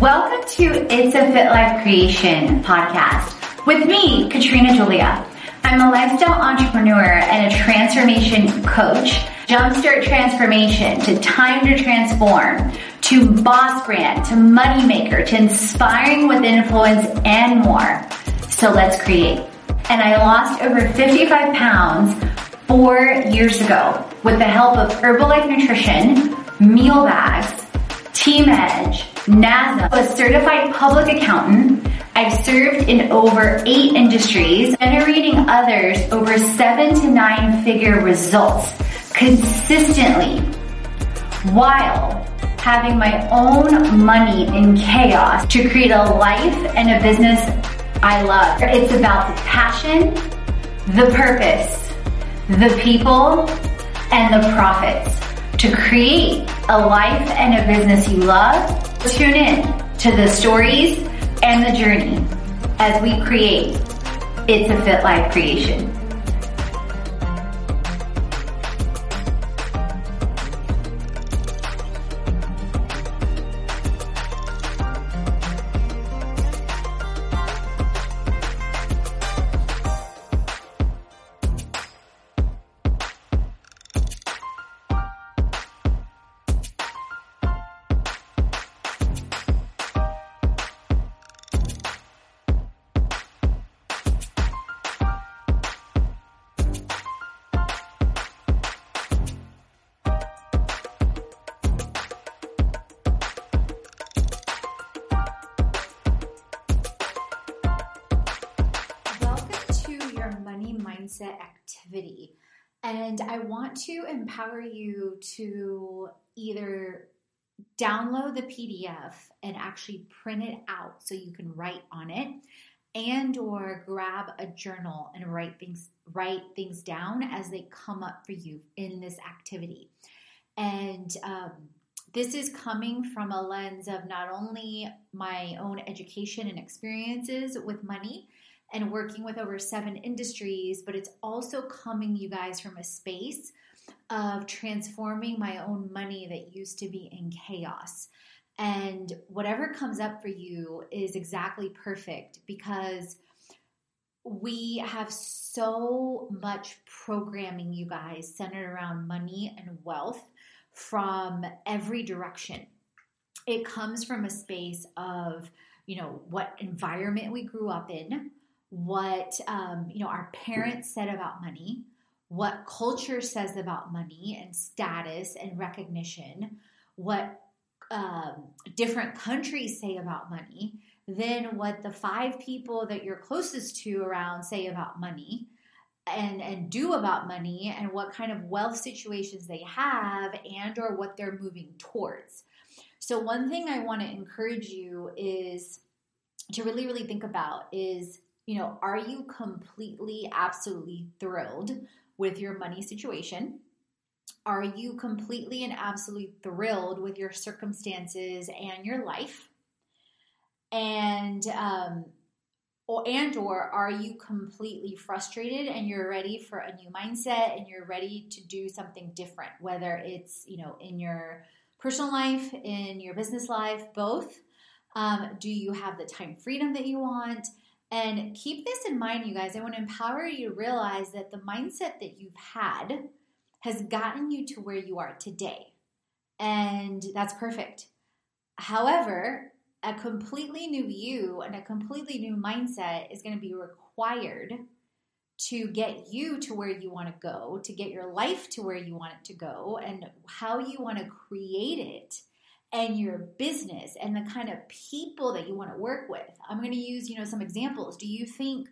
Welcome to It's a Fit Life Creation podcast with me, Katrina Julia. I'm a lifestyle entrepreneur and a transformation coach. Jumpstart transformation to time to transform to boss brand to moneymaker to inspiring with influence and more. So let's create. And I lost over 55 pounds four years ago with the help of Herbalife Nutrition, meal bags, Team Edge, NASA, a certified public accountant. I've served in over eight industries, generating others over seven to nine figure results consistently while having my own money in chaos to create a life and a business I love. It's about the passion, the purpose, the people, and the profits to create a life and a business you love Tune in to the stories and the journey as we create It's a Fit Life creation. And I want to empower you to either download the PDF and actually print it out so you can write on it and or grab a journal and write things write things down as they come up for you in this activity. And um, this is coming from a lens of not only my own education and experiences with money, and working with over seven industries, but it's also coming, you guys, from a space of transforming my own money that used to be in chaos. And whatever comes up for you is exactly perfect because we have so much programming, you guys, centered around money and wealth from every direction. It comes from a space of, you know, what environment we grew up in, what um, you know our parents said about money, what culture says about money and status and recognition, what um, different countries say about money, then what the five people that you're closest to around say about money and and do about money and what kind of wealth situations they have and or what they're moving towards. So one thing I want to encourage you is to really really think about is you know, are you completely, absolutely thrilled with your money situation? Are you completely and absolutely thrilled with your circumstances and your life? And, um, or, and or are you completely frustrated and you're ready for a new mindset and you're ready to do something different whether it's you know in your personal life in your business life both um, do you have the time freedom that you want and keep this in mind, you guys. I want to empower you to realize that the mindset that you've had has gotten you to where you are today. And that's perfect. However, a completely new you and a completely new mindset is going to be required to get you to where you want to go, to get your life to where you want it to go, and how you want to create it and your business and the kind of people that you want to work with. I'm going to use, you know, some examples. Do you think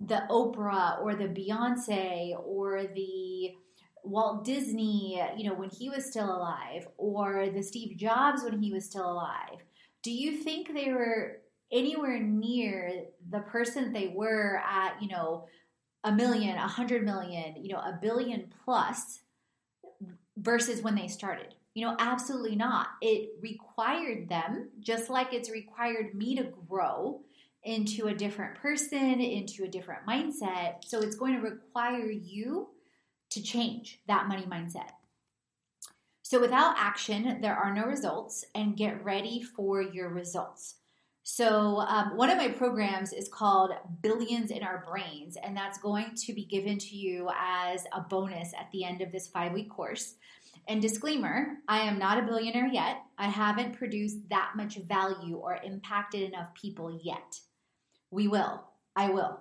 the Oprah or the Beyonce or the Walt Disney, you know, when he was still alive, or the Steve Jobs when he was still alive, do you think they were anywhere near the person they were at, you know, a million, a hundred million, you know, a billion plus versus when they started? You know, absolutely not. It required them, just like it's required me to grow into a different person, into a different mindset. So it's going to require you to change that money mindset. So without action, there are no results, and get ready for your results. So, um, one of my programs is called Billions in Our Brains, and that's going to be given to you as a bonus at the end of this five week course. And disclaimer I am not a billionaire yet. I haven't produced that much value or impacted enough people yet. We will. I will.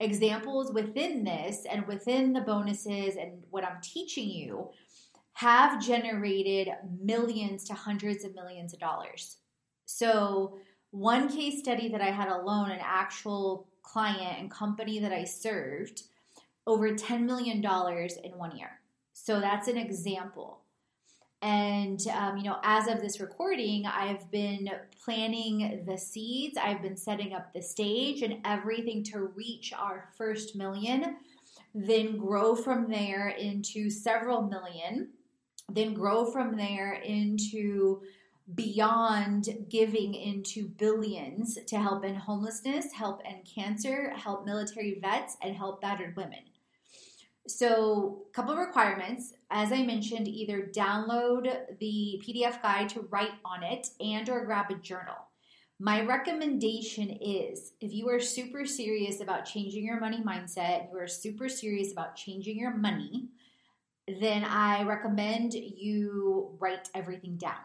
Examples within this and within the bonuses and what I'm teaching you have generated millions to hundreds of millions of dollars. So, one case study that I had alone, an actual client and company that I served, over $10 million in one year. So that's an example. And, um, you know, as of this recording, I've been planting the seeds, I've been setting up the stage and everything to reach our first million, then grow from there into several million, then grow from there into beyond giving into billions to help in homelessness, help end cancer, help military vets, and help battered women. So, a couple of requirements. As I mentioned, either download the PDF guide to write on it and or grab a journal. My recommendation is if you are super serious about changing your money mindset, you are super serious about changing your money, then I recommend you write everything down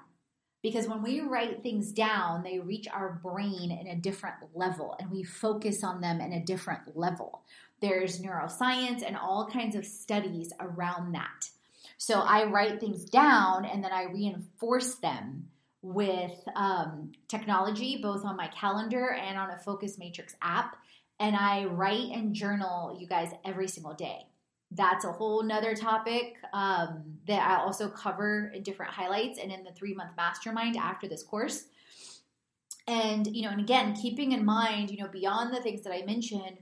because when we write things down, they reach our brain in a different level and we focus on them in a different level. There's neuroscience and all kinds of studies around that. So I write things down and then I reinforce them with um, technology, both on my calendar and on a Focus Matrix app. And I write and journal you guys every single day that's a whole nother topic um, that I also cover in different highlights and in the three month mastermind after this course. And, you know, and again, keeping in mind, you know, beyond the things that I mentioned,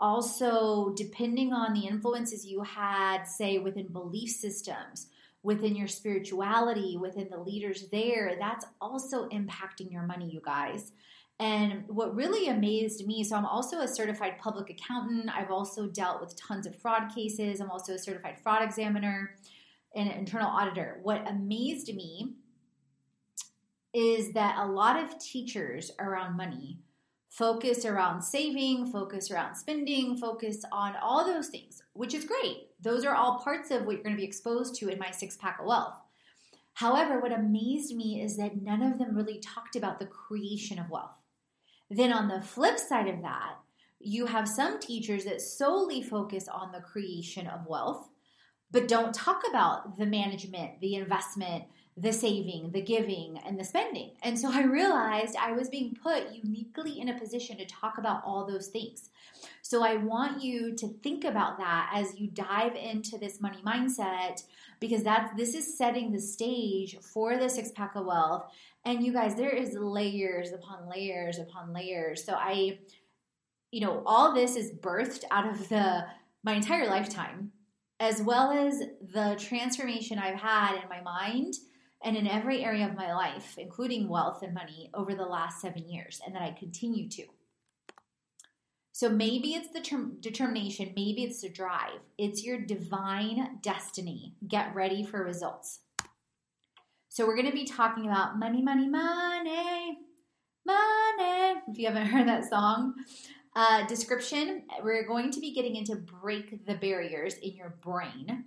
also depending on the influences you had, say, within belief systems, within your spirituality, within the leaders there, that's also impacting your money, you guys. And what really amazed me, so I'm also a certified public accountant. I've also dealt with tons of fraud cases. I'm also a certified fraud examiner and an internal auditor. What amazed me is that a lot of teachers around money focus around saving, focus around spending, focus on all those things, which is great. Those are all parts of what you're going to be exposed to in my six pack of wealth. However, what amazed me is that none of them really talked about the creation of wealth. Then on the flip side of that, you have some teachers that solely focus on the creation of wealth, but don't talk about the management, the investment, the saving, the giving, and the spending. And so I realized I was being put uniquely in a position to talk about all those things. So I want you to think about that as you dive into this money mindset because that's this is setting the stage for the six pack of wealth and you guys, there is layers upon layers upon layers. So I, you know, all this is birthed out of the my entire lifetime, as well as the transformation I've had in my mind and in every area of my life, including wealth and money, over the last seven years, and that I continue to. So maybe it's the term, determination, maybe it's the drive. It's your divine destiny. Get ready for results. So we're going to be talking about money, money, money, money. If you haven't heard that song, uh, description, we're going to be getting into break the barriers in your brain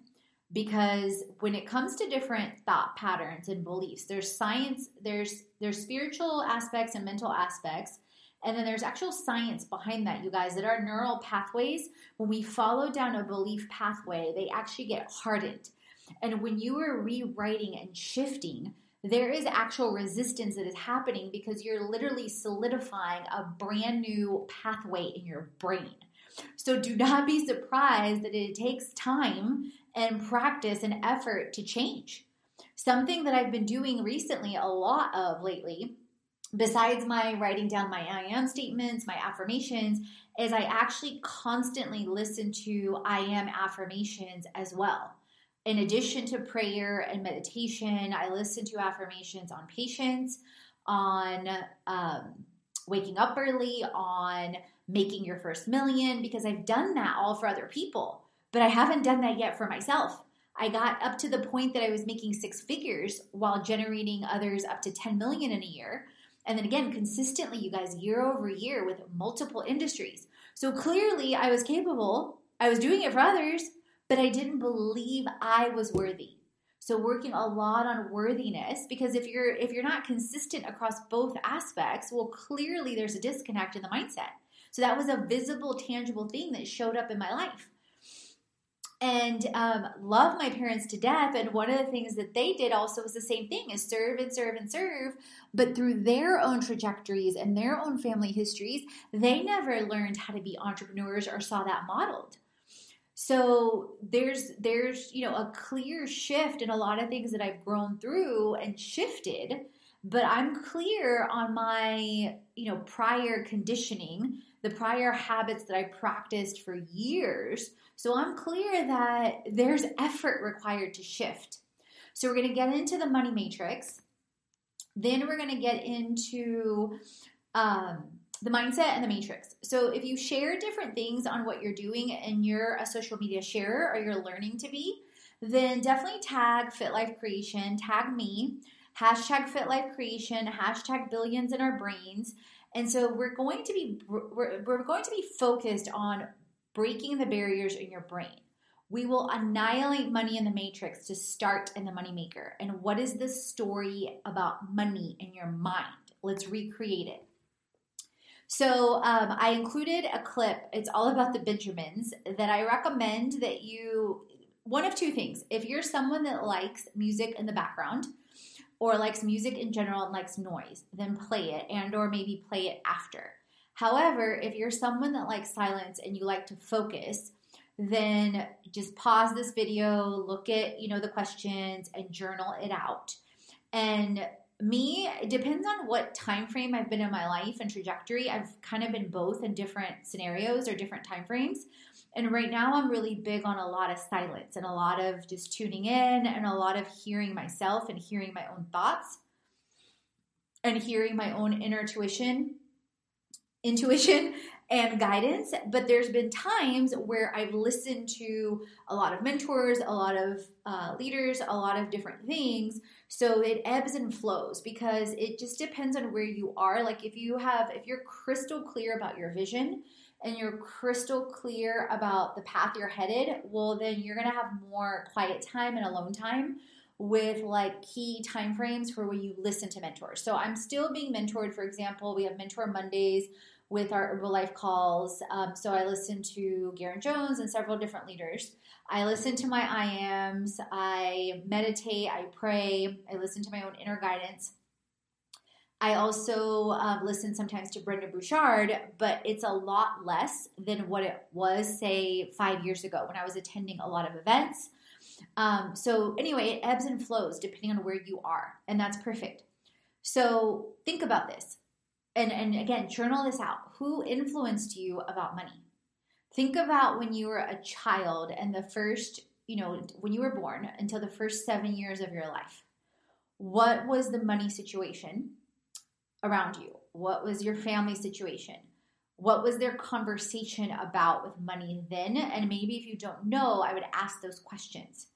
because when it comes to different thought patterns and beliefs, there's science, there's there's spiritual aspects and mental aspects. And then there's actual science behind that, you guys, that our neural pathways, when we follow down a belief pathway, they actually get hardened. And when you are rewriting and shifting, there is actual resistance that is happening because you're literally solidifying a brand new pathway in your brain. So do not be surprised that it takes time and practice and effort to change. Something that I've been doing recently a lot of lately, besides my writing down my I am statements, my affirmations, is I actually constantly listen to I am affirmations as well in addition to prayer and meditation, I listen to affirmations on patience, on um, waking up early, on making your first million, because I've done that all for other people, but I haven't done that yet for myself. I got up to the point that I was making six figures while generating others up to 10 million in a year. And then again, consistently, you guys, year over year with multiple industries. So clearly, I was capable. I was doing it for others, but I didn't believe I was worthy. So working a lot on worthiness because if you're if you're not consistent across both aspects, well clearly there's a disconnect in the mindset. So that was a visible tangible thing that showed up in my life and um, love my parents to death. And one of the things that they did also was the same thing is serve and serve and serve. But through their own trajectories and their own family histories, they never learned how to be entrepreneurs or saw that modeled. So there's there's you know a clear shift in a lot of things that I've grown through and shifted, but I'm clear on my you know prior conditioning, the prior habits that I practiced for years so I'm clear that there's effort required to shift. So we're going to get into the money matrix. Then we're going to get into um, the mindset and the matrix. So if you share different things on what you're doing and you're a social media sharer or you're learning to be, then definitely tag Fit Life Creation, tag me, hashtag Fit Life Creation, hashtag Billions in Our Brains. And so we're going to be we're, we're going to be focused on breaking the barriers in your brain. We will annihilate money in the matrix to start in the moneymaker. And what is the story about money in your mind? Let's recreate it. So um, I included a clip. It's all about the Benjamins that I recommend that you. One of two things. If you're someone that likes music in the background, or likes music in general and likes noise, then play it and or maybe play it after. However, if you're someone that likes silence and you like to focus, then just pause this video, look at, you know, the questions and journal it out. And me, it depends on what time frame I've been in my life and trajectory. I've kind of been both in different scenarios or different time frames. And right now I'm really big on a lot of silence and a lot of just tuning in and a lot of hearing myself and hearing my own thoughts and hearing my own inner tuition intuition and guidance, but there's been times where I've listened to a lot of mentors, a lot of uh, leaders, a lot of different things. So it ebbs and flows because it just depends on where you are. Like if you have, if you're crystal clear about your vision and you're crystal clear about the path you're headed, well, then you're to have more quiet time and alone time with like key time frames for when you listen to mentors. So I'm still being mentored. For example, we have Mentor Mondays with our Herbalife calls. Um, so I listen to Garrain Jones and several different leaders. I listen to my IAMs, I meditate, I pray, I listen to my own inner guidance. I also um, listen sometimes to Brendon Burchard, but it's a lot less than what it was, say, five years ago when I was attending a lot of events. Um, so, anyway, it ebbs and flows depending on where you are, and that's perfect. So, think about this. And and again journal this out. Who influenced you about money? Think about when you were a child and the first you know when you were born until the first 7 years of your life. What was the money situation around you? What was your family situation? What was their conversation about with money then? And maybe if you don't know i would ask those questions.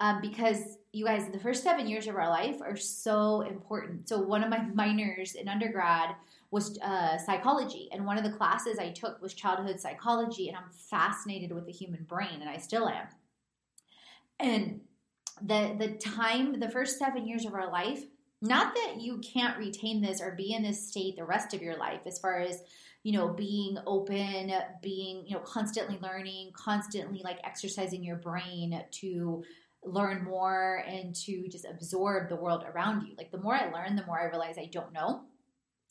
Um, because you guys, the first seven years of our life are so important. So, one of my minors in undergrad was uh, psychology, and one of the classes I took was childhood psychology, and I'm fascinated with the human brain, and I still am. And the the time, the first seven years of our life, not that you can't retain this or be in this state the rest of your life, as far as you know being open being you know constantly learning constantly like exercising your brain to learn more and to just absorb the world around you. Like the more I learn, the more I realize I don't know.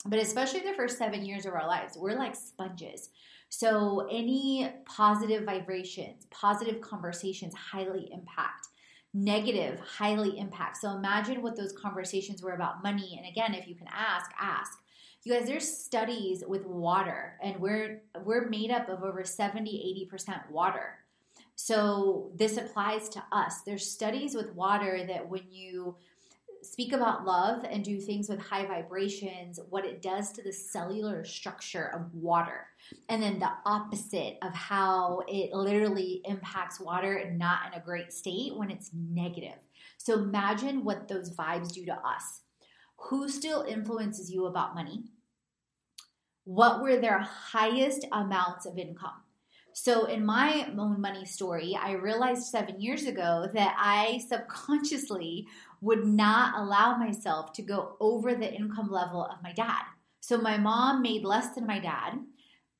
But especially the first seven years of our lives, we're like sponges. So any positive vibrations, positive conversations highly impact. Negative highly impact. So imagine what those conversations were about money. And again, if you can ask, ask. You guys, there's studies with water, and we're we're made up of over 70, 80% water. So this applies to us. There's studies with water that when you speak about love and do things with high vibrations, what it does to the cellular structure of water. And then the opposite of how it literally impacts water and not in a great state when it's negative. So imagine what those vibes do to us. Who still influences you about money? What were their highest amounts of income? So, in my own money story, I realized seven years ago that I subconsciously would not allow myself to go over the income level of my dad. So, my mom made less than my dad.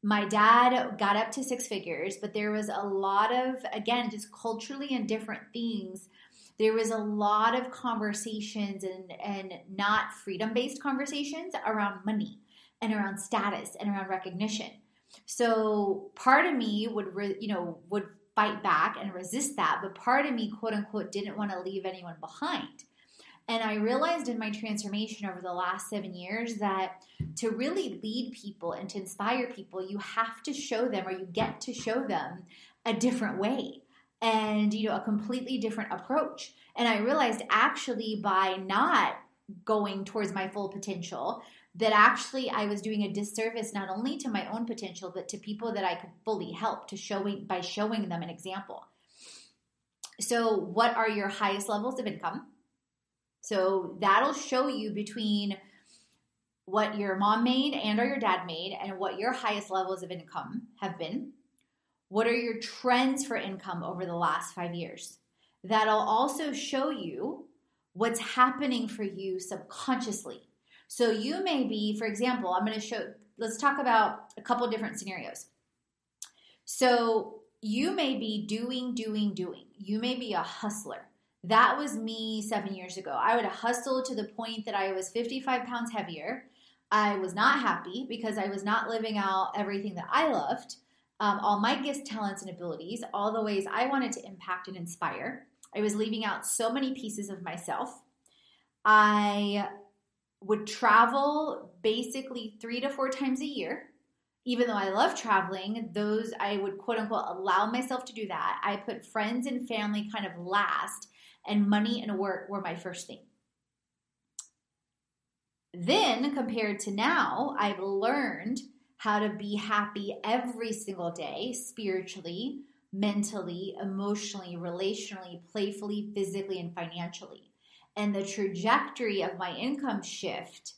My dad got up to six figures, but there was a lot of, again, just culturally and different things. There was a lot of conversations and, and not freedom based conversations around money and around status and around recognition. So part of me would, re, you know, would fight back and resist that, but part of me, quote unquote, didn't want to leave anyone behind. And I realized in my transformation over the last seven years that to really lead people and to inspire people, you have to show them or you get to show them a different way and you know a completely different approach. And I realized actually by not going towards my full potential that actually I was doing a disservice not only to my own potential but to people that I could fully help to showing by showing them an example. So, what are your highest levels of income? So, that'll show you between what your mom made and or your dad made and what your highest levels of income have been. What are your trends for income over the last 5 years? That'll also show you what's happening for you subconsciously so you may be, for example, I'm going to show, let's talk about a couple different scenarios. So you may be doing, doing, doing. You may be a hustler. That was me seven years ago. I would hustle to the point that I was 55 pounds heavier. I was not happy because I was not living out everything that I loved, um, all my gifts, talents, and abilities, all the ways I wanted to impact and inspire. I was leaving out so many pieces of myself. I would travel basically three to four times a year. Even though I love traveling, those I would quote unquote allow myself to do that. I put friends and family kind of last, and money and work were my first thing. Then, compared to now, I've learned how to be happy every single day, spiritually, mentally, emotionally, relationally, playfully, physically, and financially and the trajectory of my income shift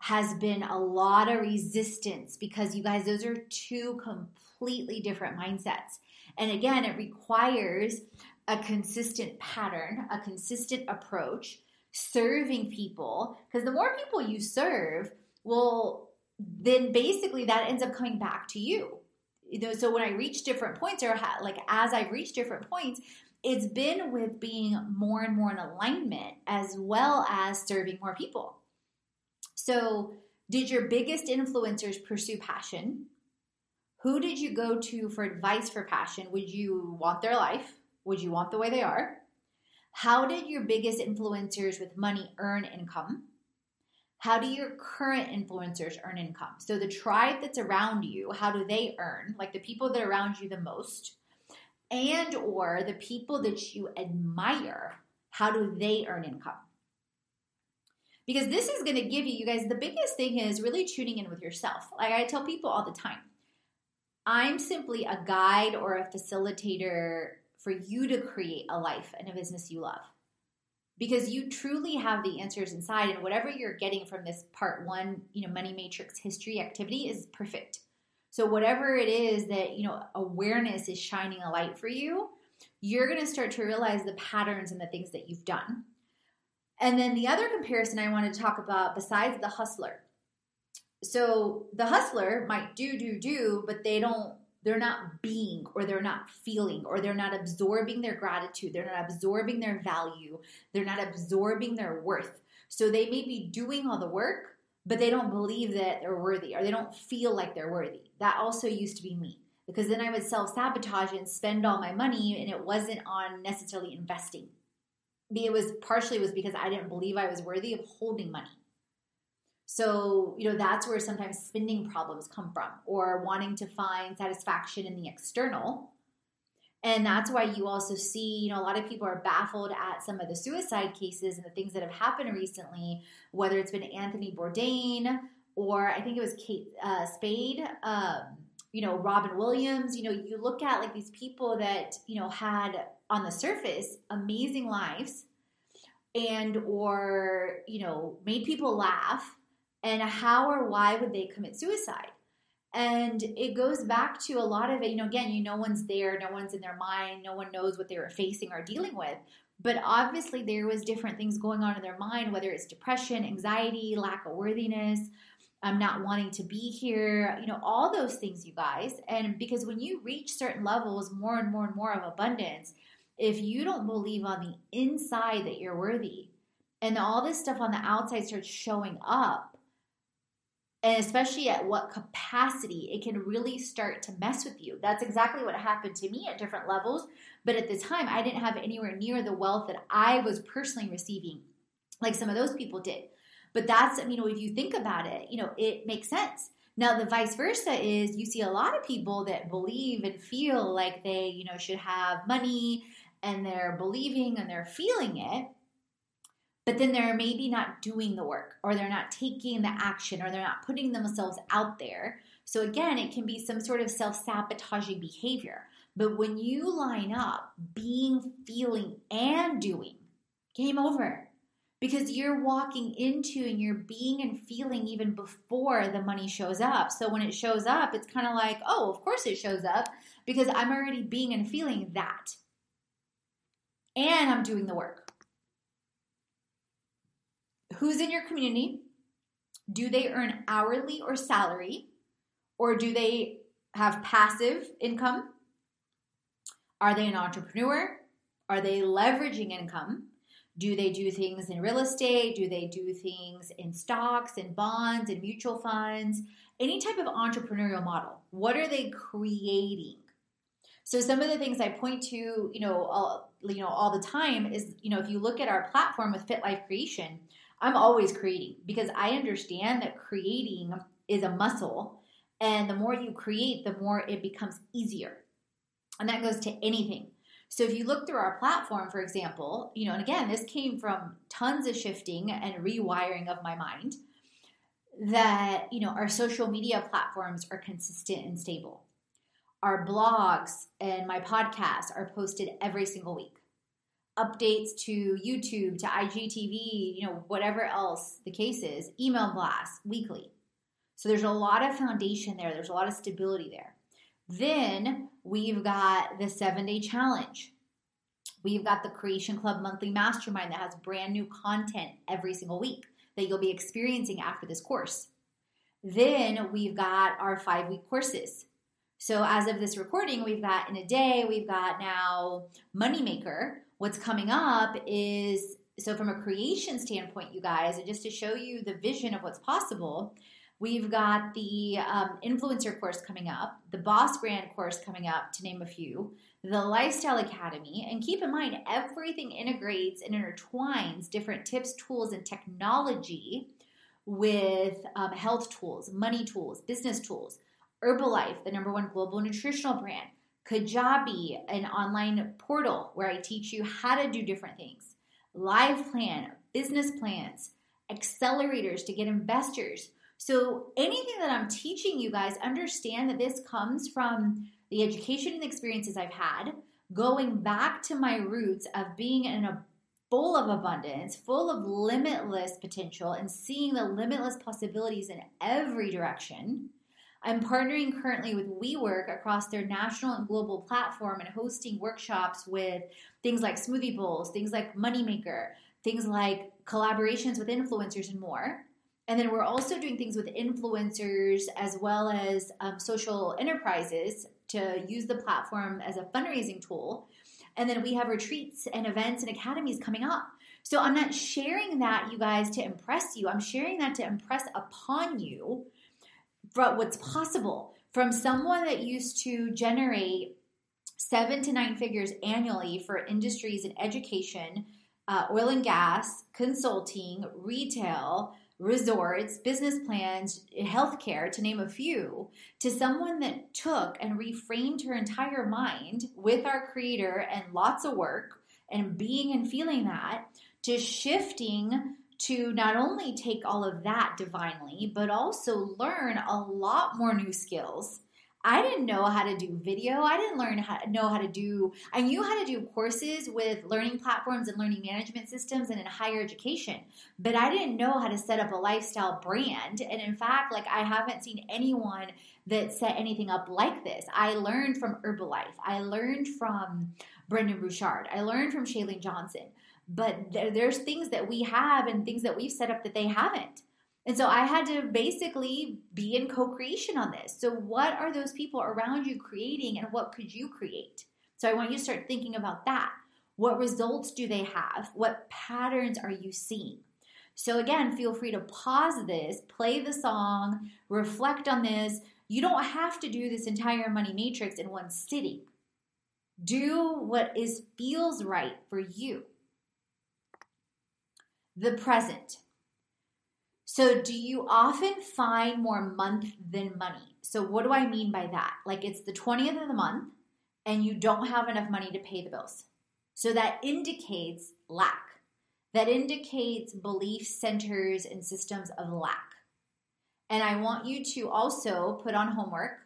has been a lot of resistance because you guys, those are two completely different mindsets. And again, it requires a consistent pattern, a consistent approach, serving people. Because the more people you serve, well, then basically that ends up coming back to you. You know, so when I reach different points, or like as I reach different points, it's been with being more and more in alignment as well as serving more people. So, did your biggest influencers pursue passion? Who did you go to for advice for passion? Would you want their life? Would you want the way they are? How did your biggest influencers with money earn income? How do your current influencers earn income? So, the tribe that's around you, how do they earn? Like the people that are around you the most and or the people that you admire how do they earn income? Because this is going to give you you guys the biggest thing is really tuning in with yourself. Like i tell people all the time i'm simply a guide or a facilitator for you to create a life and a business you love. Because you truly have the answers inside and whatever you're getting from this part one you know money matrix history activity is perfect so whatever it is that, you know, awareness is shining a light for you, you're going to start to realize the patterns and the things that you've done. And then the other comparison I want to talk about besides the hustler. So the hustler might do do do, but they don't they're not being or they're not feeling or they're not absorbing their gratitude, they're not absorbing their value, they're not absorbing their worth. So they may be doing all the work, but they don't believe that they're worthy or they don't feel like they're worthy. That also used to be me because then I would self sabotage and spend all my money and it wasn't on necessarily investing. It was partially was because I didn't believe I was worthy of holding money. So, you know, that's where sometimes spending problems come from or wanting to find satisfaction in the external. And that's why you also see, you know, a lot of people are baffled at some of the suicide cases and the things that have happened recently, whether it's been Anthony Bourdain or I think it was Kate uh, Spade, um, you know, Robin Williams. You know, you look at like these people that, you know, had on the surface amazing lives and or, you know, made people laugh. And how or why would they commit suicide? And it goes back to a lot of it, you know, again, you no one's there, no one's in their mind, no one knows what they were facing or dealing with. But obviously there was different things going on in their mind, whether it's depression, anxiety, lack of worthiness, um, not wanting to be here, you know, all those things, you guys. And because when you reach certain levels, more and more and more of abundance, if you don't believe on the inside that you're worthy, and all this stuff on the outside starts showing up, and especially at what capacity it can really start to mess with you. That's exactly what happened to me at different levels. But at the time, I didn't have anywhere near the wealth that I was personally receiving, like some of those people did. But that's, you know, if you think about it, you know, it makes sense. Now, the vice versa is you see a lot of people that believe and feel like they, you know, should have money and they're believing and they're feeling it but then they're maybe not doing the work or they're not taking the action or they're not putting themselves out there. So, again, it can be some sort of self sabotaging behavior. But when you line up being, feeling, and doing, game over. Because you're walking into and you're being and feeling even before the money shows up. So when it shows up, it's kind of like, oh, of course it shows up because I'm already being and feeling that. And I'm doing the work who's in your community? Do they earn hourly or salary? Or do they have passive income? Are they an entrepreneur? Are they leveraging income? Do they do things in real estate? Do they do things in stocks and bonds and mutual funds? Any type of entrepreneurial model. What are they creating? So some of the things I point to, you know, all, you know, all the time is, you know, if you look at our platform with Fit Life Creation, I'm always creating because I understand that creating is a muscle. And the more you create, the more it becomes easier. And that goes to anything. So if you look through our platform, for example, you know, and again, this came from tons of shifting and rewiring of my mind that, you know, our social media platforms are consistent and stable. Our blogs and my podcasts are posted every single week updates to YouTube, to IGTV, you know, whatever else the case is, email blasts weekly. So there's a lot of foundation there, there's a lot of stability there. Then we've got the seven day challenge. We've got the Creation Club monthly mastermind that has brand new content every single week that you'll be experiencing after this course. Then we've got our five week courses. So, as of this recording, we've got in a day, we've got now Moneymaker, what's coming up is so from a creation standpoint, you guys, and just to show you the vision of what's possible, we've got the um, influencer course coming up, the boss brand course coming up, to name a few, the lifestyle academy. And keep in mind, everything integrates and intertwines different tips, tools, and technology with um, health tools, money tools, business tools. Herbalife, the number one global nutritional brand. Kajabi, an online portal where I teach you how to do different things. Live Plan, business plans, accelerators to get investors. So, anything that I'm teaching you guys, understand that this comes from the education and experiences I've had, going back to my roots of being in a full of abundance, full of limitless potential, and seeing the limitless possibilities in every direction. I'm partnering currently with WeWork across their national and global platform and hosting workshops with things like Smoothie Bowls, things like Moneymaker, things like collaborations with influencers, and more. And then we're also doing things with influencers as well as um, social enterprises to use the platform as a fundraising tool. And then we have retreats and events and academies coming up. So I'm not sharing that, you guys, to impress you. I'm sharing that to impress upon you from what's possible from someone that used to generate seven to nine figures annually for industries in education, uh, oil and gas, consulting, retail, resorts, business plans, healthcare, to name a few, to someone that took and reframed her entire mind with our creator and lots of work and being and feeling that to shifting to not only take all of that divinely, but also learn a lot more new skills I didn't know how to do video. I didn't learn how know how to do. I knew how to do courses with learning platforms and learning management systems and in higher education, but I didn't know how to set up a lifestyle brand. And in fact, like I haven't seen anyone that set anything up like this. I learned from Herbalife. I learned from Brendon Burchard. I learned from Chalene Johnson. But there's things that we have and things that we've set up that they haven't. And so I had to basically be in co creation on this. So, what are those people around you creating and what could you create? So, I want you to start thinking about that. What results do they have? What patterns are you seeing? So, again, feel free to pause this, play the song, reflect on this. You don't have to do this entire money matrix in one sitting. Do what is feels right for you. The present. So, do you often find more month than money? So, what do I mean by that? Like, it's the 20th of the month and you don't have enough money to pay the bills. So, that indicates lack. That indicates belief centers and systems of lack. And I want you to also put on homework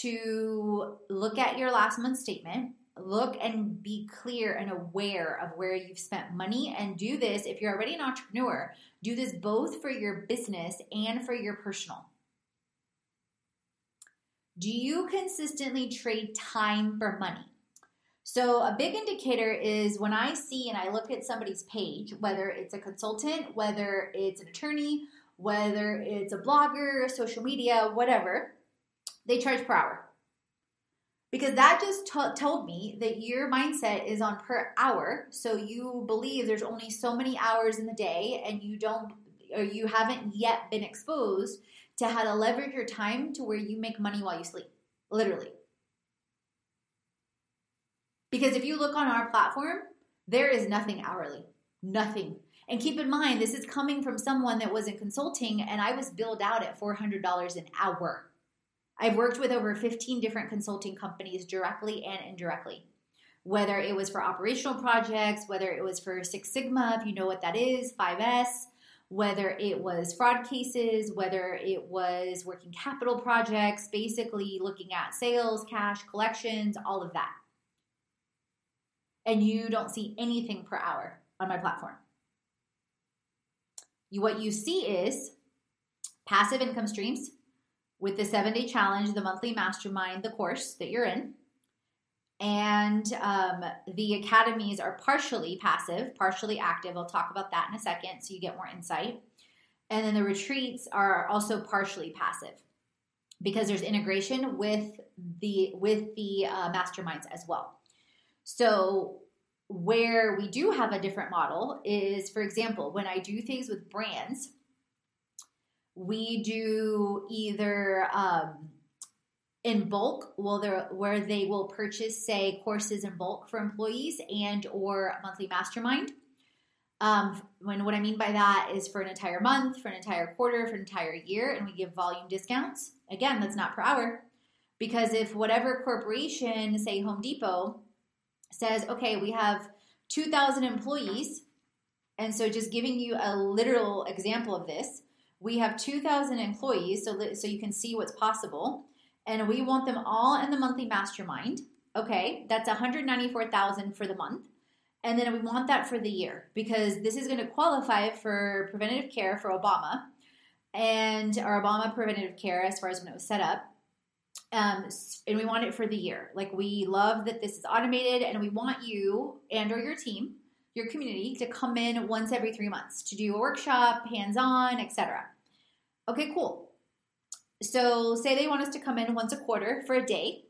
to look at your last month statement look and be clear and aware of where you've spent money and do this if you're already an entrepreneur do this both for your business and for your personal. Do you consistently trade time for money? So a big indicator is when i see and i look at somebody's page whether it's a consultant whether it's an attorney whether it's a blogger social media whatever they charge per hour because that just t- told me that your mindset is on per hour. So you believe there's only so many hours in the day and you don't or you haven't yet been exposed to how to leverage your time to where you make money while you sleep. Literally. Because if you look on our platform, there is nothing hourly. Nothing. And keep in mind, this is coming from someone that was in consulting and I was billed out at $400 an hour. I've worked with over 15 different consulting companies directly and indirectly. Whether it was for operational projects, whether it was for Six Sigma, if you know what that is, 5S, whether it was fraud cases, whether it was working capital projects, basically looking at sales, cash, collections, all of that. And you don't see anything per hour on my platform. You, what you see is passive income streams, with the seven day challenge, the monthly mastermind, the course that you're in. And um, the academies are partially passive, partially active. I'll talk about that in a second so you get more insight. And then the retreats are also partially passive because there's integration with the with the uh, masterminds as well. So where we do have a different model is, for example, when I do things with brands, we do either um, in bulk, where they will purchase, say, courses in bulk for employees and or monthly mastermind. Um, when what I mean by that is for an entire month, for an entire quarter, for an entire year, and we give volume discounts. Again, that's not per hour. Because if whatever corporation, say Home Depot, says, okay, we have 2,000 employees, and so just giving you a literal example of this, we have 2,000 employees, so so you can see what's possible, and we want them all in the monthly mastermind. Okay, that's 194,000 for the month. And then we want that for the year because this is going to qualify for preventative care for Obama and our Obama preventative care as far as when it was set up. Um, and we want it for the year. Like we love that this is automated, and we want you and or your team, your community, to come in once every three months to do a workshop, hands-on, etc. Okay, cool. So, say they want us to come in once a quarter for a day,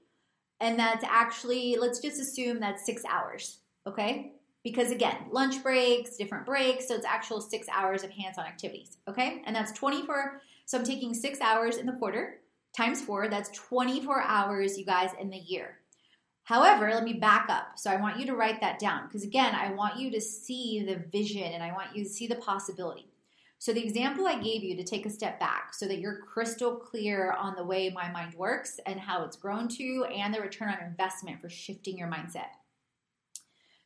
and that's actually, let's just assume that's six hours, okay? Because again, lunch breaks, different breaks, so it's actual six hours of hands on activities, okay? And that's 24, so I'm taking six hours in the quarter times four, that's 24 hours, you guys, in the year. However, let me back up. So I want you to write that down because again, I want you to see the vision and I want you to see the possibility. So, the example I gave you to take a step back so that you're crystal clear on the way my mind works and how it's grown to and the return on investment for shifting your mindset.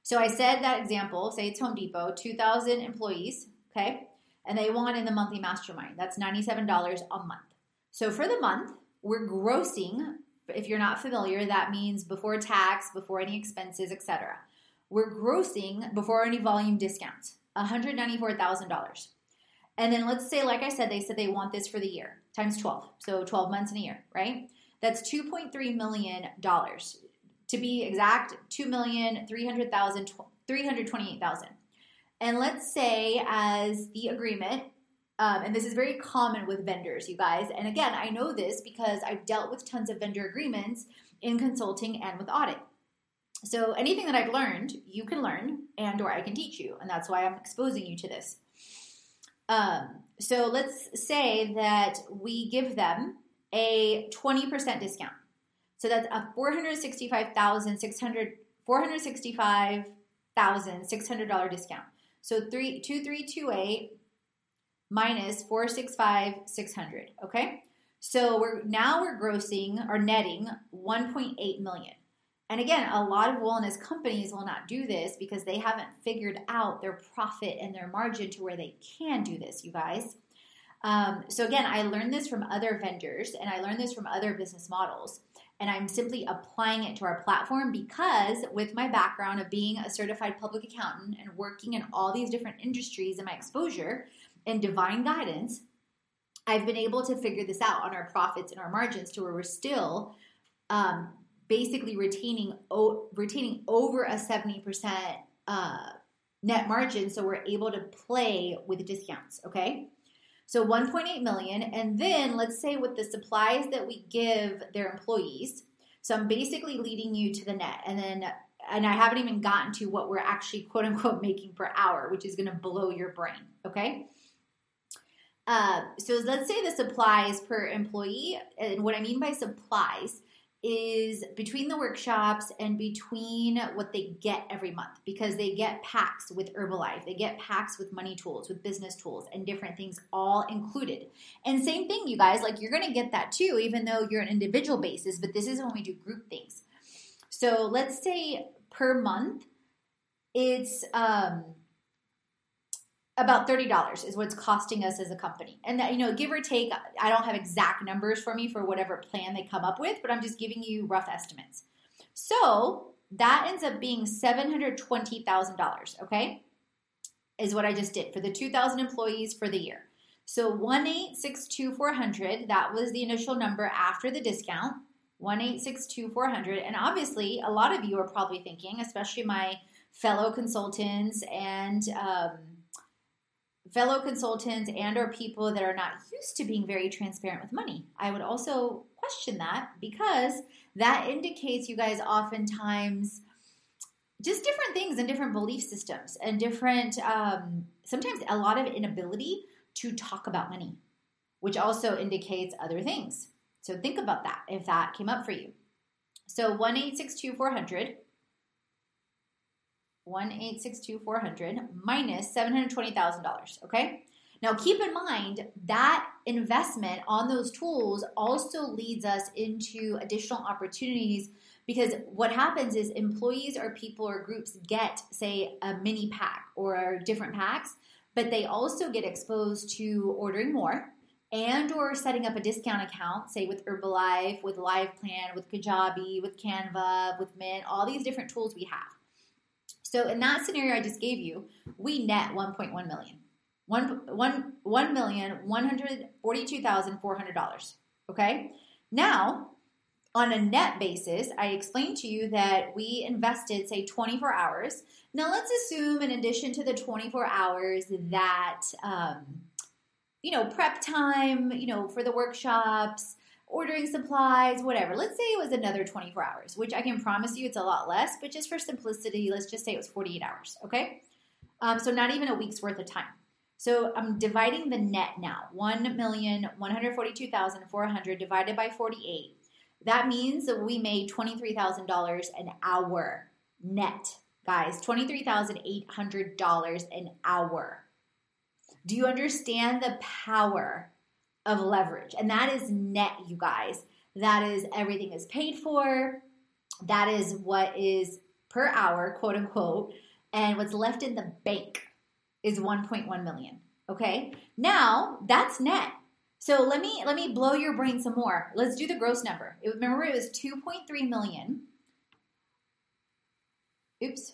So, I said that example, say it's Home Depot, 2,000 employees, okay, and they want in the monthly mastermind. That's $97 a month. So, for the month, we're grossing, if you're not familiar, that means before tax, before any expenses, etc. We're grossing before any volume discounts, $194,000. And then let's say, like I said, they said they want this for the year times 12. So 12 months in a year, right? That's $2.3 million. To be exact, 2,300,000, 328,000. And let's say as the agreement, um, and this is very common with vendors, you guys. And again, I know this because I've dealt with tons of vendor agreements in consulting and with audit. So anything that I've learned, you can learn and or I can teach you. And that's why I'm exposing you to this. Um, so let's say that we give them a 20% discount. So that's a $465,600 $465,600 discount. So 3 2328 minus 465,600, okay? So we're now we're grossing or netting 1.8 million. And again, a lot of wellness companies will not do this because they haven't figured out their profit and their margin to where they can do this, you guys. Um, so, again, I learned this from other vendors and I learned this from other business models. And I'm simply applying it to our platform because, with my background of being a certified public accountant and working in all these different industries and my exposure and divine guidance, I've been able to figure this out on our profits and our margins to where we're still um, basically retaining o- retaining over a 70% uh, net margin so we're able to play with discounts okay? So 1.8 million and then let's say with the supplies that we give their employees so i'm basically leading you to the net and then and i haven't even gotten to what we're actually quote unquote making per hour which is going to blow your brain okay? Uh, so let's say the supplies per employee and what i mean by supplies is between the workshops and between what they get every month because they get packs with Herbalife, they get packs with money tools, with business tools, and different things all included. And same thing, you guys, like you're gonna get that too, even though you're an individual basis, but this is when we do group things. So let's say per month, it's um about $30 is what's costing us as a company. And that, you know, give or take, I don't have exact numbers for me for whatever plan they come up with, but I'm just giving you rough estimates. So that ends up being $720,000, okay? Is what I just did for the 2,000 employees for the year. So 1862400, that was the initial number after the discount. 1862400. And obviously, a lot of you are probably thinking, especially my fellow consultants and um, fellow consultants and or people that are not used to being very transparent with money. I would also question that because that indicates you guys oftentimes just different things and different belief systems and different um, sometimes a lot of inability to talk about money which also indicates other things so think about that if that came up for you so 1862400 1862400 minus $720,000, okay? Now keep in mind that investment on those tools also leads us into additional opportunities because what happens is employees or people or groups get say a mini pack or different packs, but they also get exposed to ordering more and or setting up a discount account, say with Herbalife, with LivePlan, with Kajabi, with Canva, with Mint, all these different tools we have. So in that scenario I just gave you, we net 1.1 million. One, one, one million one hundred forty-two thousand four hundred dollars. Okay. Now, on a net basis, I explained to you that we invested, say, 24 hours. Now, let's assume, in addition to the 24 hours, that um, you know prep time, you know, for the workshops, ordering supplies, whatever. Let's say it was another 24 hours, which I can promise you it's a lot less, but just for simplicity, let's just say it was 48 hours, okay? Um, so not even a week's worth of time. So I'm dividing the net now 1,142,400 divided by 48. That means that we made $23,000 an hour net, guys. $23,800 an hour. Do you understand the power of leverage? And that is net, you guys. That is everything is paid for. That is what is per hour, quote unquote. And what's left in the bank is 1.1 million. Okay. Now that's net. So let me let me blow your brain some more. Let's do the gross number. It, remember, it was 2.3 million. Oops,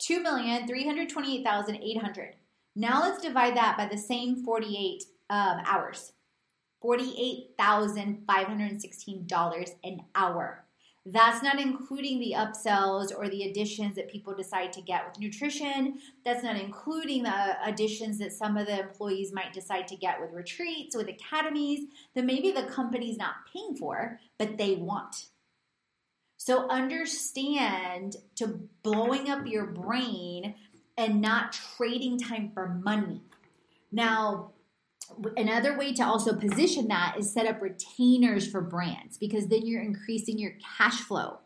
2,328,800. Now let's divide that by the same 48 um, hours. $48,516 an hour. That's not including the upsells or the additions that people decide to get with nutrition. That's not including the additions that some of the employees might decide to get with retreats, with academies that maybe the company's not paying for, but they want. So understand to blowing up your brain and not trading time for money. Now, another way to also position that is set up retainers for brands because then you're increasing your cash flow.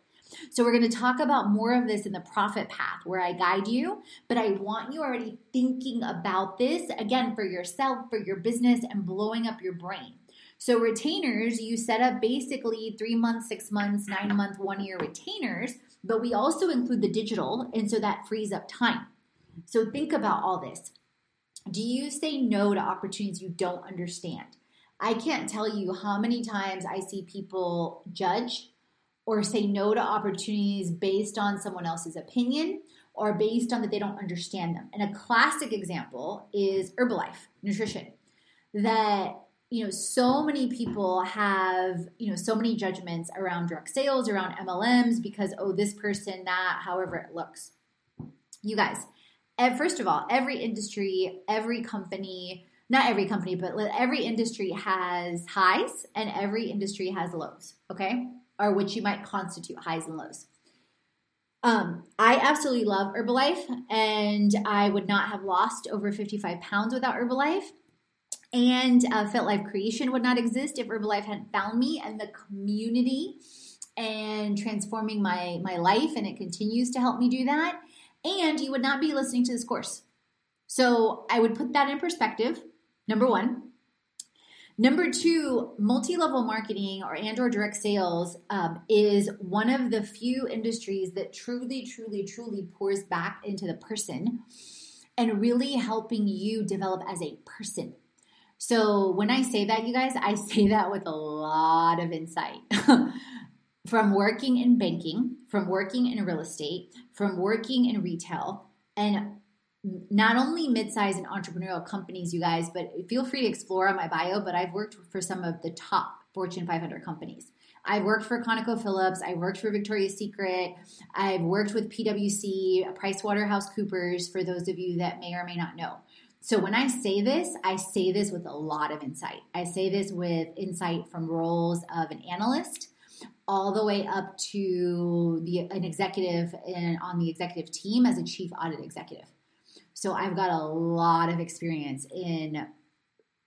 So, we're going to talk about more of this in the profit path where I guide you, but I want you already thinking about this again for yourself, for your business, and blowing up your brain. So, retainers, you set up basically three months, six months, nine month, one year retainers, but we also include the digital, and so that frees up time. So, think about all this. Do you say no to opportunities you don't understand? I can't tell you how many times I see people judge or say no to opportunities based on someone else's opinion or based on that they don't understand them. And a classic example is Herbalife nutrition. That you know, so many people have, you know, so many judgments around direct sales, around MLMs because oh, this person that, however it looks. You guys, first of all, every industry, every company, not every company, but every industry has highs and every industry has lows, okay? Or which you might constitute highs and lows. Um, I absolutely love Herbalife, and I would not have lost over 55 pounds without Herbalife. And uh, Fit Life Creation would not exist if Herbalife hadn't found me and the community and transforming my my life, and it continues to help me do that and you would not be listening to this course. So I would put that in perspective. Number one. Number two, multi-level marketing or and/or direct sales um, is one of the few industries that truly, truly, truly pours back into the person and really helping you develop as a person. So when I say that, you guys, I say that with a lot of insight. from working in banking, from working in real estate, from working in retail, and not only mid-sized and entrepreneurial companies, you guys, but feel free to explore on my bio. But I've worked for some of the top Fortune 500 companies. I've worked for ConocoPhillips. I worked for Victoria's Secret. I've worked with PwC, PricewaterhouseCoopers, for those of you that may or may not know. So when I say this, I say this with a lot of insight. I say this with insight from roles of an analyst all the way up to the an executive in, on the executive team as a chief audit executive. So I've got a lot of experience in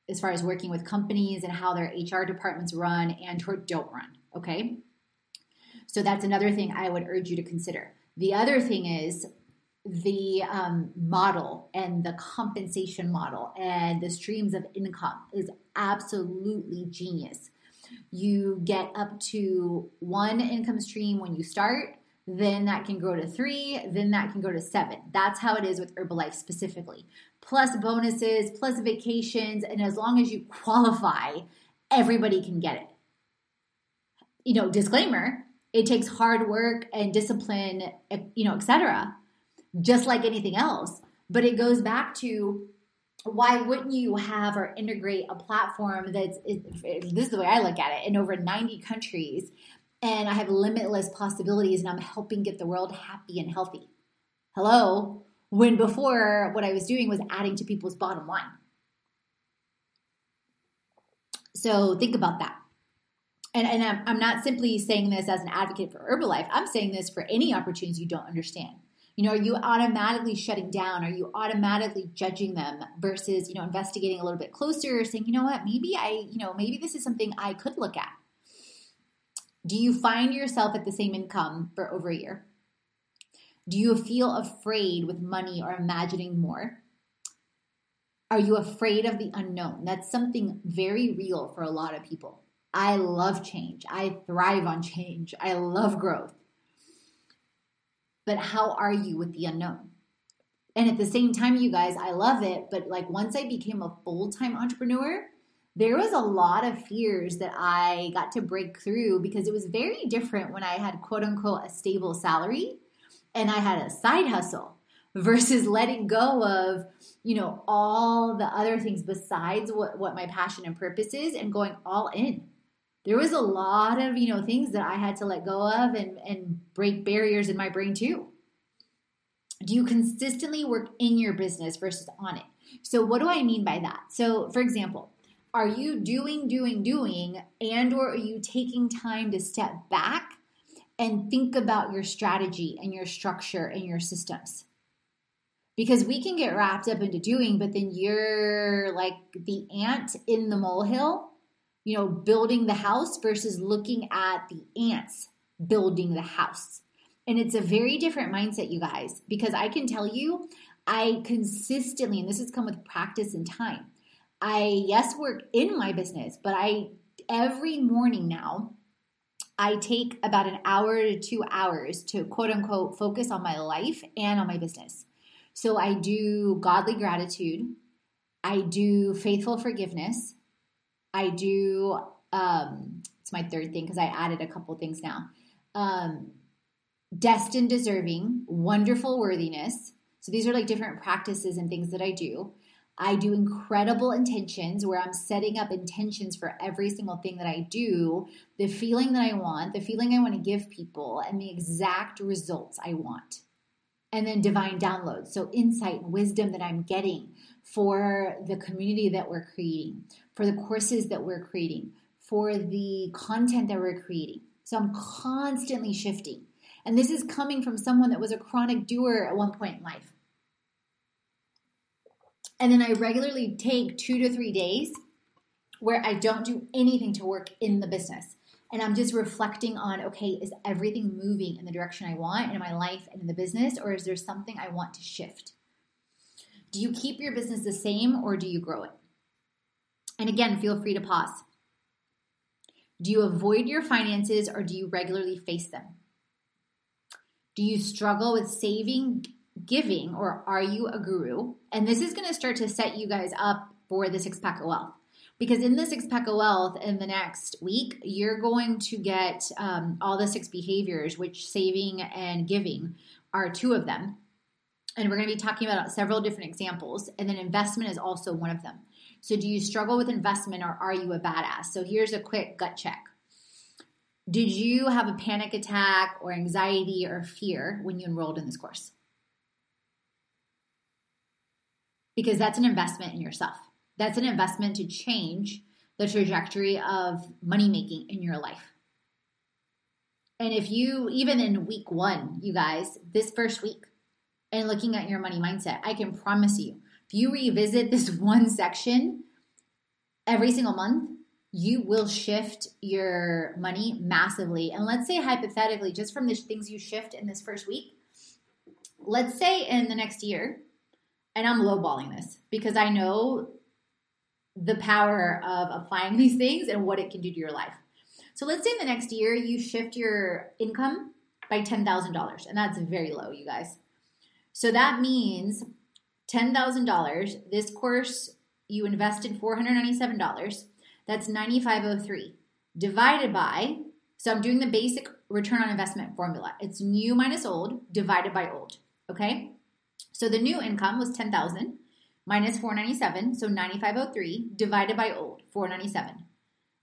as far as working with companies and how their HR departments run and or don't run. Okay. So that's another thing I would urge you to consider. The other thing is the um, model and the compensation model and the streams of income is absolutely genius you get up to one income stream when you start, then that can grow to three, then that can go to seven. That's how it is with Herbalife specifically. Plus bonuses, plus vacations, and as long as you qualify, everybody can get it. You know, disclaimer, it takes hard work and discipline, you know, etc. just like anything else. But it goes back to why wouldn't you have or integrate a platform that's it, this is the way I look at it in over 90 countries and I have limitless possibilities and I'm helping get the world happy and healthy. Hello, when before what I was doing was adding to people's bottom line. So think about that. And, and I'm, I'm not simply saying this as an advocate for Herbalife. I'm saying this for any opportunities you don't understand. You know, are you automatically shutting down? Are you automatically judging them versus, you know, investigating a little bit closer, saying, you know what, maybe I, you know, maybe this is something I could look at? Do you find yourself at the same income for over a year? Do you feel afraid with money or imagining more? Are you afraid of the unknown? That's something very real for a lot of people. I love change. I thrive on change. I love growth. But how are you with the unknown? And at the same time, you guys, I love it. But like once I became a full time entrepreneur, there was a lot of fears that I got to break through because it was very different when I had quote unquote a stable salary and I had a side hustle versus letting go of, you know, all the other things besides what, what my passion and purpose is and going all in. There was a lot of, you know, things that I had to let go of and, and break barriers in my brain too. Do you consistently work in your business versus on it? So what do I mean by that? So for example, are you doing, doing, doing, and or are you taking time to step back and think about your strategy and your structure and your systems? because we can get wrapped up into doing, but then you're like the ant in the molehill, you know, building the house versus looking at the ants building the house. And it's a very different mindset, you guys, because I can tell you, I consistently, and this has come with practice and time, I, yes, work in my business, but I, every morning now, I take about an hour to two hours to quote unquote focus on my life and on my business. So I do godly gratitude. I do faithful forgiveness. I do, um, it's my third thing because I added a couple things now. Um, destined deserving, wonderful worthiness. So these are like different practices and things that I do. I do incredible intentions where I'm setting up intentions for every single thing that I do, the feeling that I want, the feeling I want to give people, and the exact results I want and then divine downloads. So, insight and wisdom that I'm getting for the community that we're creating, for the courses that we're creating, for the content that we're creating. So, I'm constantly shifting. And this is coming from someone that was a chronic doer at one point in life. And then I regularly take two to three days where I don't do anything to work in the business and I'm just reflecting on okay, is everything moving in the direction I want in my life and in the business, or is there something I want to shift? Do you keep your business the same or do you grow it? And again, feel free to pause. Do you avoid your finances or do you regularly face them? Do you struggle with saving, giving, or are you a guru? And this is going to start to set you guys up for the six pack of wealth. Because in the six pack of wealth in the next week, you're going to get um, all the six behaviors, which saving and giving are two of them. And we're going to be talking about several different examples. And then investment is also one of them. So, do you struggle with investment or are you a badass? So, here's a quick gut check. Did you have a panic attack or anxiety or fear when you enrolled in this course? Because that's an investment in yourself. That's an investment to change the trajectory of money making in your life. And if you, even in week one, you guys, this first week, and looking at your money mindset, I can promise you, if you revisit this one section every single month, you will shift your money massively. And let's say, hypothetically, just from the things you shift in this first week, let's say in the next year, and I'm lowballing this because I know the power of applying these things and what it can do to your life. So let's say in the next year you shift your income by $10,000, and that's very low, you guys. So that means $10,000. This course you invested $497. That's 9503 divided by so I'm doing the basic return on investment formula. It's new minus old divided by old, okay? So the new income was 10,000 minus 497, so 9503 divided by old, 497.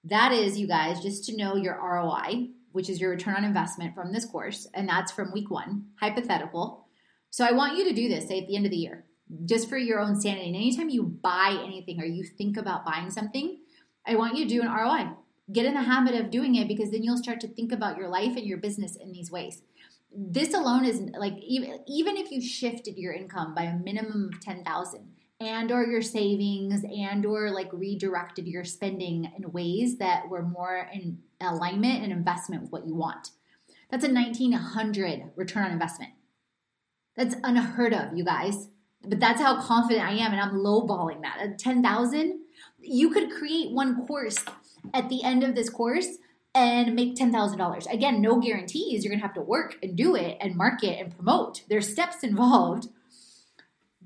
That is, you guys, just to know your ROI, which is your return on investment from this course, and that's from week one, hypothetical. So I want you to do this, say at the end of the year, just for your own sanity. And anytime you buy anything or you think about buying something, I want you to do an ROI. Get in the habit of doing it because then you'll start to think about your life and your business in these ways. This alone is like even even if you shifted your income by a minimum of 10,000, and or your savings and or like redirected your spending in ways that were more in alignment and investment with what you want. That's a 1900 return on investment. That's unheard of, you guys. But that's how confident I am, and I'm lowballing that. At 10,000, you could create one course at the end of this course and make $10,000. Again, no guarantees. You're to have to work and do it and market and promote. There's steps involved.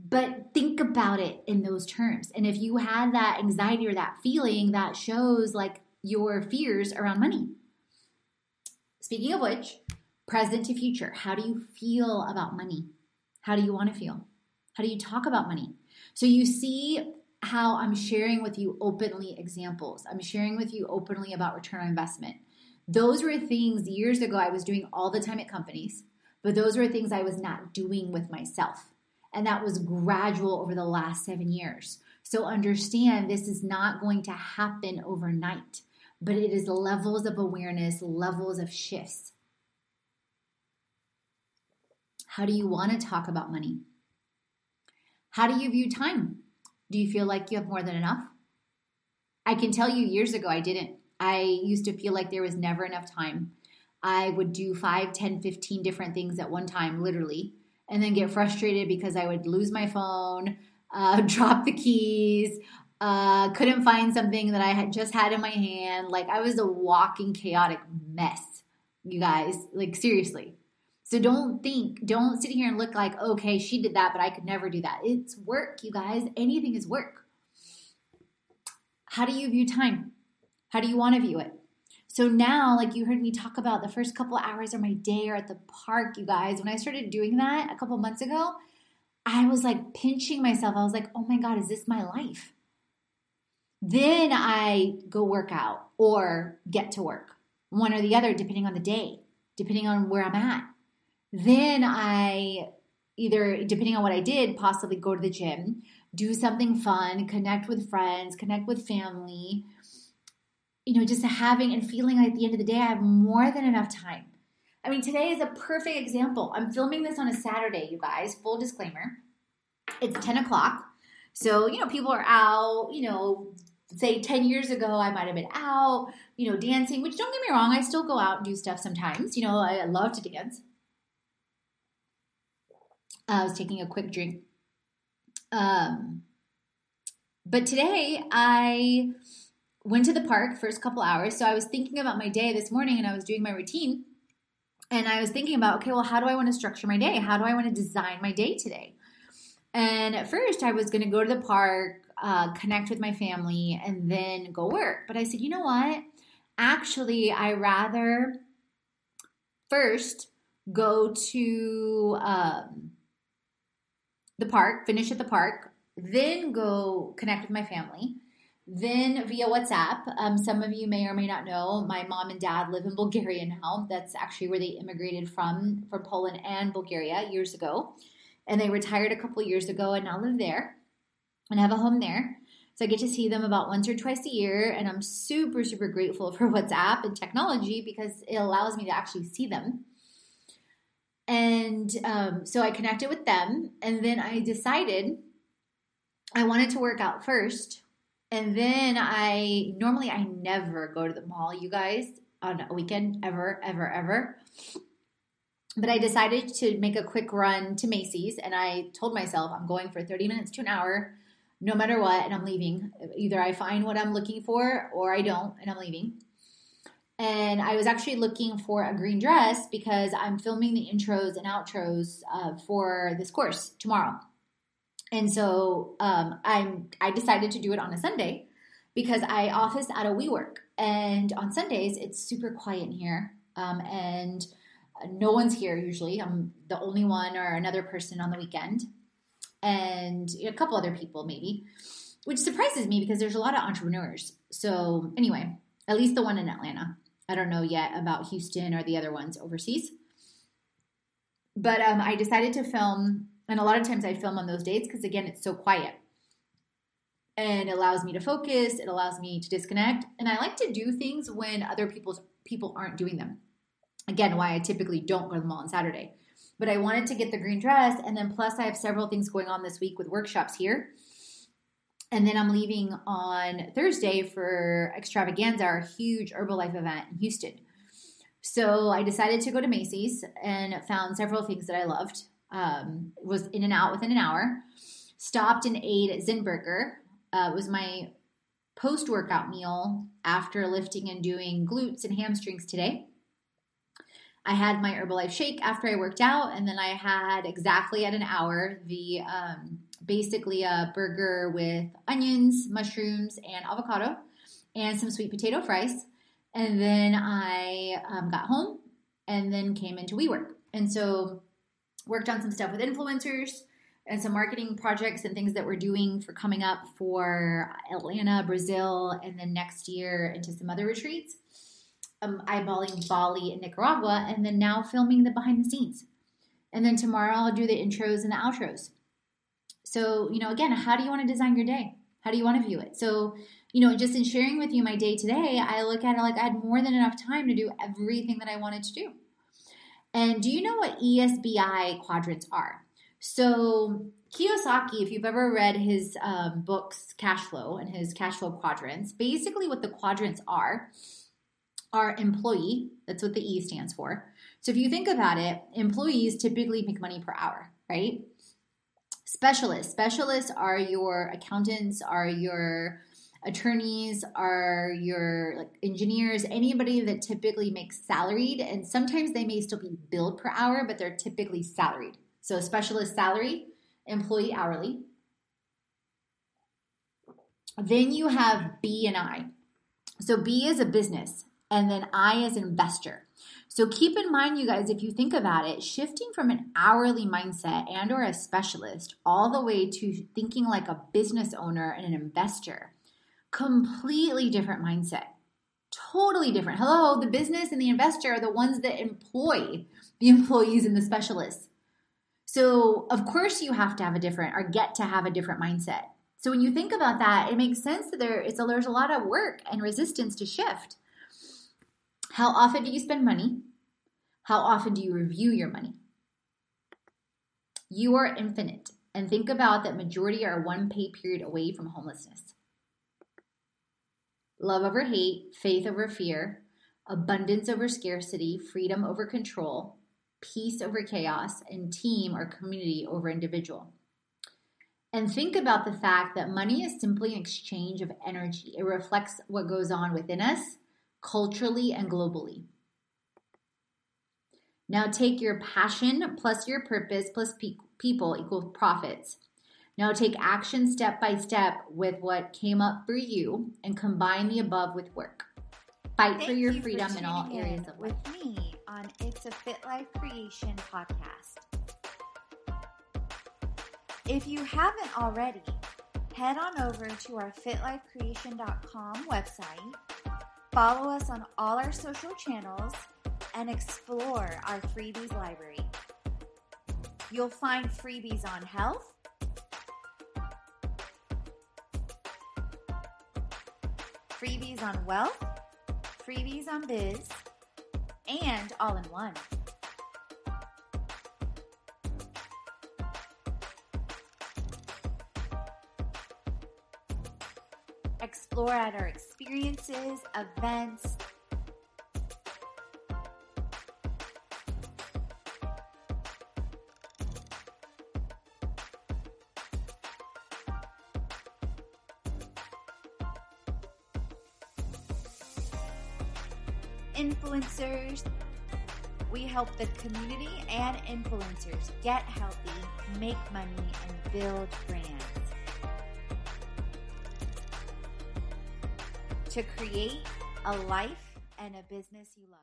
But think about it in those terms. And if you had that anxiety or that feeling, that shows like your fears around money. Speaking of which, present to future, how do you feel about money? How do you want to feel? How do you talk about money? So you see how I'm sharing with you openly examples. I'm sharing with you openly about return on investment. Those were things years ago I was doing all the time at companies, but those were things I was not doing with myself. And that was gradual over the last seven years. So understand this is not going to happen overnight, but it is levels of awareness, levels of shifts. How do you want to talk about money? How do you view time? Do you feel like you have more than enough? I can tell you years ago I didn't. I used to feel like there was never enough time. I would do 5, 10, 15 different things at one time, literally, and then get frustrated because I would lose my phone, uh, drop the keys, uh, couldn't find something that I had just had in my hand. Like I was a walking chaotic mess, you guys. Like seriously. So don't think, don't sit here and look like, okay, she did that, but I could never do that. It's work, you guys. Anything is work. How do you view time? How do you want to view it? So now, like you heard me talk about the first couple hours of my day are at the park, you guys. When I started doing that a couple months ago, I was like pinching myself. I was like, oh my God, is this my life? Then I go work out or get to work, one or the other, depending on the day, depending on where I'm at. Then I either, depending on what I did, possibly go to the gym, do something fun, connect with friends, connect with family. You know, just having and feeling like at the end of the day, I have more than enough time. I mean, today is a perfect example. I'm filming this on a Saturday, you guys. Full disclaimer. It's 10 o'clock. So, you know, people are out, you know, say 10 years ago, I might have been out, you know, dancing, which don't get me wrong, I still go out and do stuff sometimes. You know, I love to dance. I was taking a quick drink. Um, but today I went to the park first couple hours. So I was thinking about my day this morning and I was doing my routine. And I was thinking about, okay, well, how do I want to structure my day? How do I want to design my day today? And at first, I was going to go to the park, uh, connect with my family, and then go work. But I said, you know what? Actually, I rather first go to um, the park, finish at the park, then go connect with my family. Then via WhatsApp, um, some of you may or may not know, my mom and dad live in Bulgaria now. That's actually where they immigrated from, from Poland and Bulgaria years ago. And they retired a couple years ago and now live there and have a home there. So I get to see them about once or twice a year. And I'm super, super grateful for WhatsApp and technology because it allows me to actually see them. And um, so I connected with them, and then I decided I wanted to work out first. And then I normally I never go to the mall, you guys, on a weekend ever, ever, ever. But I decided to make a quick run to Macy's, and I told myself I'm going for 30 minutes to an hour, no matter what, and I'm leaving. Either I find what I'm looking for or I don't, and I'm leaving and I was actually looking for a green dress because I'm filming the intros and outros uh, for this course tomorrow. And so um, I'm I decided to do it on a Sunday because I office at a WeWork, and on Sundays it's super quiet in here, um, and no one's here usually. I'm the only one or another person on the weekend, and a couple other people maybe, which surprises me because there's a lot of entrepreneurs. So anyway, at least the one in Atlanta. I don't know yet about Houston or the other ones overseas. But um, I decided to film, and a lot of times I film on those dates because, again, it's so quiet. And it allows me to focus, it allows me to disconnect. And I like to do things when other people's people aren't doing them. Again, why I typically don't go to the mall on Saturday. But I wanted to get the green dress, and then plus I have several things going on this week with workshops here and then I'm leaving on Thursday for Extravaganza, our huge Herbalife event in Houston. So I decided to go to Macy's and found several things that I loved. Um, was in and out within an hour. Stopped and ate at Zinburger. Uh, was my post workout meal after lifting and doing glutes and hamstrings today. I had my Herbalife shake after I worked out, and then I had exactly at an hour the um, basically a burger with onions, mushrooms, and avocado, and some sweet potato fries. And then I um, got home and then came into WeWork. And so worked on some stuff with influencers and some marketing projects and things that we're doing for coming up for Atlanta, Brazil, and then next year into some other retreats. Um, eyeballing Bali and Nicaragua, and then now filming the behind the scenes. And then tomorrow I'll do the intros and the outros. So, you know, again, how do you want to design your day? How do you want to view it? So, you know, just in sharing with you my day today, I look at it like I had more than enough time to do everything that I wanted to do. And do you know what ESBI quadrants are? So, Kiyosaki, if you've ever read his um, books, Cash Flow and his cash flow quadrants, basically what the quadrants are are employee, that's what the E stands for. So, if you think about it, employees typically make money per hour, right? Specialists, specialists are your accountants, are your attorneys are your like engineers anybody that typically makes salaried and sometimes they may still be billed per hour but they're typically salaried. So specialist salary employee hourly. Then you have b and i. So b is a business and then i is an investor so keep in mind you guys if you think about it shifting from an hourly mindset and or a specialist all the way to thinking like a business owner and an investor completely different mindset. Totally different. Hello, the business and the investor are the ones that employ the employees and the specialists. So, of course, you have to have a different or get to have a different mindset. So, when you think about that, it makes sense that there is a, there's a lot of work and resistance to shift. How often do you spend money? How often do you review your money? You are infinite. And think about that majority are one pay period away from homelessness love over hate, faith over fear, abundance over scarcity, freedom over control, peace over chaos, and team or community over individual. And think about the fact that money is simply an exchange of energy. It reflects what goes on within us, culturally and globally. Now take your passion plus your purpose plus pe- people equals profits. Now take action step by step with what came up for you and combine the above with work. Fight Thank for your you freedom for in all areas of life. with me on It's a Fit Life Creation podcast. If you haven't already, head on over to our fitlifecreation.com website, follow us on all our social channels, and explore our freebies library. You'll find freebies on health, freebies on wealth, freebies on biz, and all in one. Explore at our experiences, events, influencers. We help the community and influencers get healthy, make money, and build brands. To create a life and a business you love.